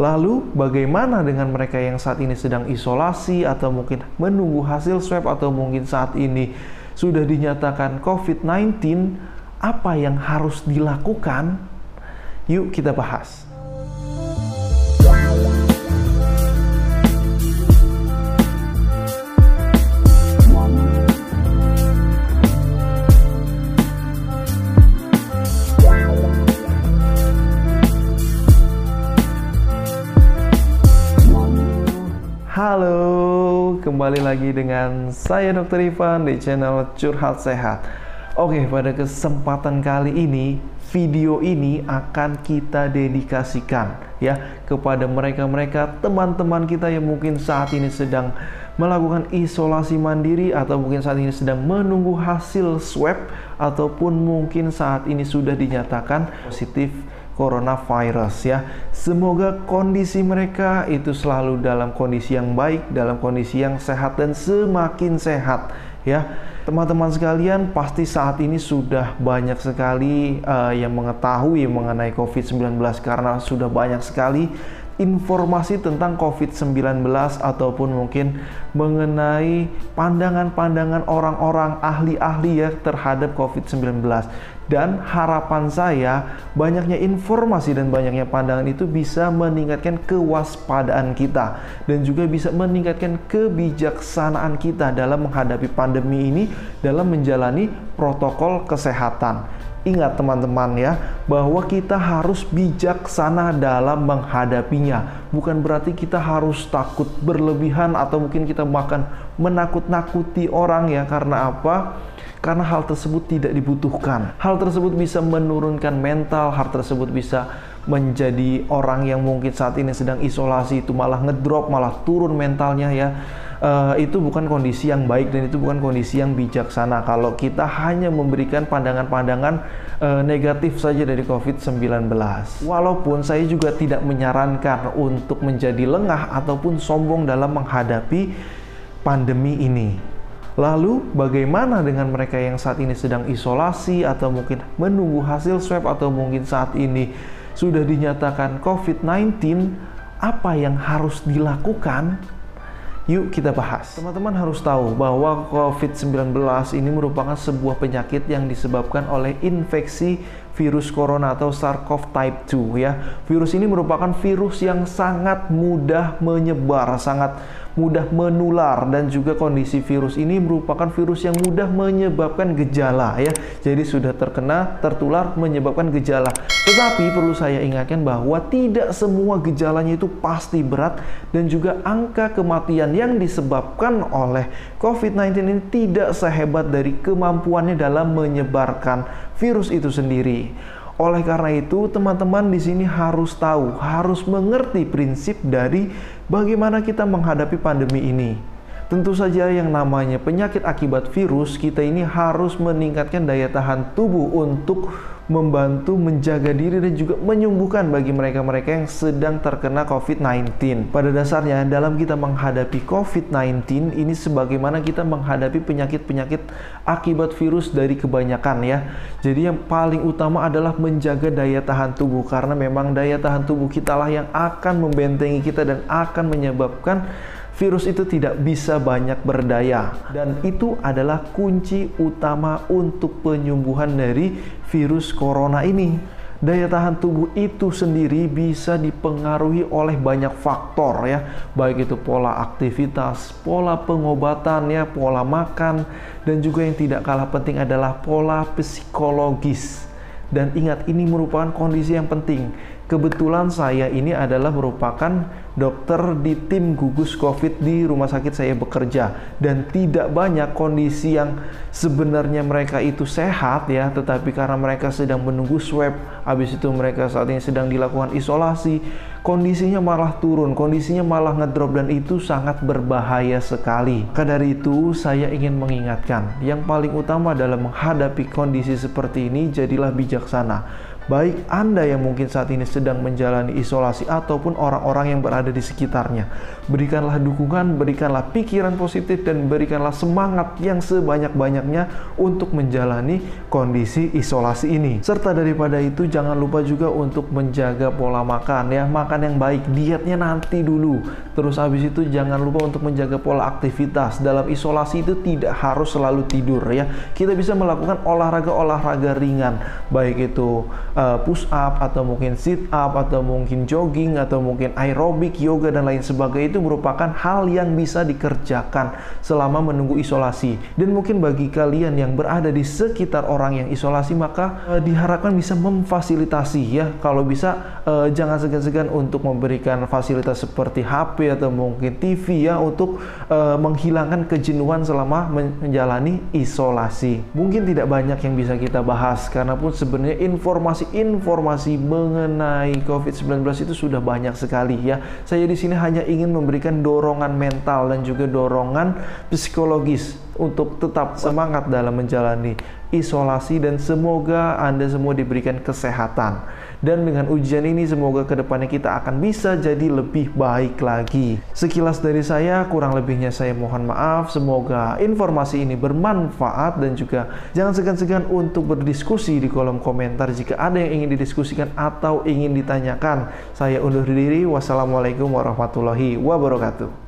Lalu, bagaimana dengan mereka yang saat ini sedang isolasi atau mungkin menunggu hasil swab atau mungkin saat ini sudah dinyatakan COVID-19? Apa yang harus dilakukan? Yuk kita bahas. Kembali lagi dengan saya Dr. Ivan di channel Curhat Sehat. Oke, pada kesempatan kali ini, video ini akan kita dedikasikan ya kepada mereka-mereka teman-teman kita yang mungkin saat ini sedang melakukan isolasi mandiri atau mungkin saat ini sedang menunggu hasil swab ataupun mungkin saat ini sudah dinyatakan positif coronavirus ya. Semoga kondisi mereka itu selalu dalam kondisi yang baik, dalam kondisi yang sehat dan semakin sehat ya. Teman-teman sekalian, pasti saat ini sudah banyak sekali uh, yang mengetahui mengenai COVID-19 karena sudah banyak sekali informasi tentang COVID-19 ataupun mungkin mengenai pandangan-pandangan orang-orang ahli-ahli ya terhadap COVID-19. Dan harapan saya banyaknya informasi dan banyaknya pandangan itu bisa meningkatkan kewaspadaan kita dan juga bisa meningkatkan kebijaksanaan kita dalam menghadapi pandemi ini dalam menjalani protokol kesehatan. Ingat teman-teman ya, bahwa kita harus bijaksana dalam menghadapinya. Bukan berarti kita harus takut berlebihan atau mungkin kita bahkan menakut-nakuti orang ya karena apa? Karena hal tersebut tidak dibutuhkan. Hal tersebut bisa menurunkan mental, hal tersebut bisa menjadi orang yang mungkin saat ini sedang isolasi itu malah ngedrop, malah turun mentalnya ya uh, itu bukan kondisi yang baik dan itu bukan kondisi yang bijaksana kalau kita hanya memberikan pandangan-pandangan uh, negatif saja dari COVID-19. Walaupun saya juga tidak menyarankan untuk menjadi lengah ataupun sombong dalam menghadapi pandemi ini. Lalu, bagaimana dengan mereka yang saat ini sedang isolasi atau mungkin menunggu hasil swab atau mungkin saat ini sudah dinyatakan COVID-19? Apa yang harus dilakukan? Yuk kita bahas. Teman-teman harus tahu bahwa COVID-19 ini merupakan sebuah penyakit yang disebabkan oleh infeksi virus corona atau SARS-CoV type 2 ya. Virus ini merupakan virus yang sangat mudah menyebar, sangat mudah menular dan juga kondisi virus ini merupakan virus yang mudah menyebabkan gejala ya. Jadi sudah terkena, tertular menyebabkan gejala. Tetapi perlu saya ingatkan bahwa tidak semua gejalanya itu pasti berat dan juga angka kematian yang disebabkan oleh COVID-19 ini tidak sehebat dari kemampuannya dalam menyebarkan virus itu sendiri. Oleh karena itu, teman-teman di sini harus tahu, harus mengerti prinsip dari bagaimana kita menghadapi pandemi ini. Tentu saja yang namanya penyakit akibat virus, kita ini harus meningkatkan daya tahan tubuh untuk membantu menjaga diri dan juga menyembuhkan bagi mereka-mereka yang sedang terkena COVID-19. Pada dasarnya, dalam kita menghadapi COVID-19 ini sebagaimana kita menghadapi penyakit-penyakit akibat virus dari kebanyakan ya. Jadi yang paling utama adalah menjaga daya tahan tubuh karena memang daya tahan tubuh kita lah yang akan membentengi kita dan akan menyebabkan virus itu tidak bisa banyak berdaya dan itu adalah kunci utama untuk penyembuhan dari virus corona ini. Daya tahan tubuh itu sendiri bisa dipengaruhi oleh banyak faktor ya, baik itu pola aktivitas, pola pengobatan ya, pola makan dan juga yang tidak kalah penting adalah pola psikologis. Dan ingat ini merupakan kondisi yang penting Kebetulan saya ini adalah merupakan dokter di tim gugus COVID di rumah sakit saya bekerja dan tidak banyak kondisi yang sebenarnya mereka itu sehat ya, tetapi karena mereka sedang menunggu swab, habis itu mereka saat ini sedang dilakukan isolasi, kondisinya malah turun, kondisinya malah ngedrop dan itu sangat berbahaya sekali. Maka dari itu saya ingin mengingatkan, yang paling utama dalam menghadapi kondisi seperti ini jadilah bijaksana baik Anda yang mungkin saat ini sedang menjalani isolasi ataupun orang-orang yang berada di sekitarnya. Berikanlah dukungan, berikanlah pikiran positif dan berikanlah semangat yang sebanyak-banyaknya untuk menjalani kondisi isolasi ini. Serta daripada itu jangan lupa juga untuk menjaga pola makan ya, makan yang baik, dietnya nanti dulu. Terus habis itu jangan lupa untuk menjaga pola aktivitas. Dalam isolasi itu tidak harus selalu tidur ya. Kita bisa melakukan olahraga-olahraga ringan, baik itu uh, push up atau mungkin sit up atau mungkin jogging atau mungkin aerobik, yoga dan lain sebagainya itu merupakan hal yang bisa dikerjakan selama menunggu isolasi. Dan mungkin bagi kalian yang berada di sekitar orang yang isolasi maka uh, diharapkan bisa memfasilitasi ya. Kalau bisa uh, jangan segan-segan untuk memberikan fasilitas seperti HP atau mungkin TV ya untuk uh, menghilangkan kejenuhan selama menjalani isolasi. Mungkin tidak banyak yang bisa kita bahas karena pun sebenarnya informasi informasi mengenai COVID-19 itu sudah banyak sekali ya. Saya di sini hanya ingin memberikan dorongan mental dan juga dorongan psikologis untuk tetap semangat dalam menjalani isolasi dan semoga Anda semua diberikan kesehatan. Dan dengan ujian ini semoga ke depannya kita akan bisa jadi lebih baik lagi. Sekilas dari saya, kurang lebihnya saya mohon maaf. Semoga informasi ini bermanfaat dan juga jangan segan-segan untuk berdiskusi di kolom komentar jika ada yang ingin didiskusikan atau ingin ditanyakan. Saya undur diri. Wassalamualaikum warahmatullahi wabarakatuh.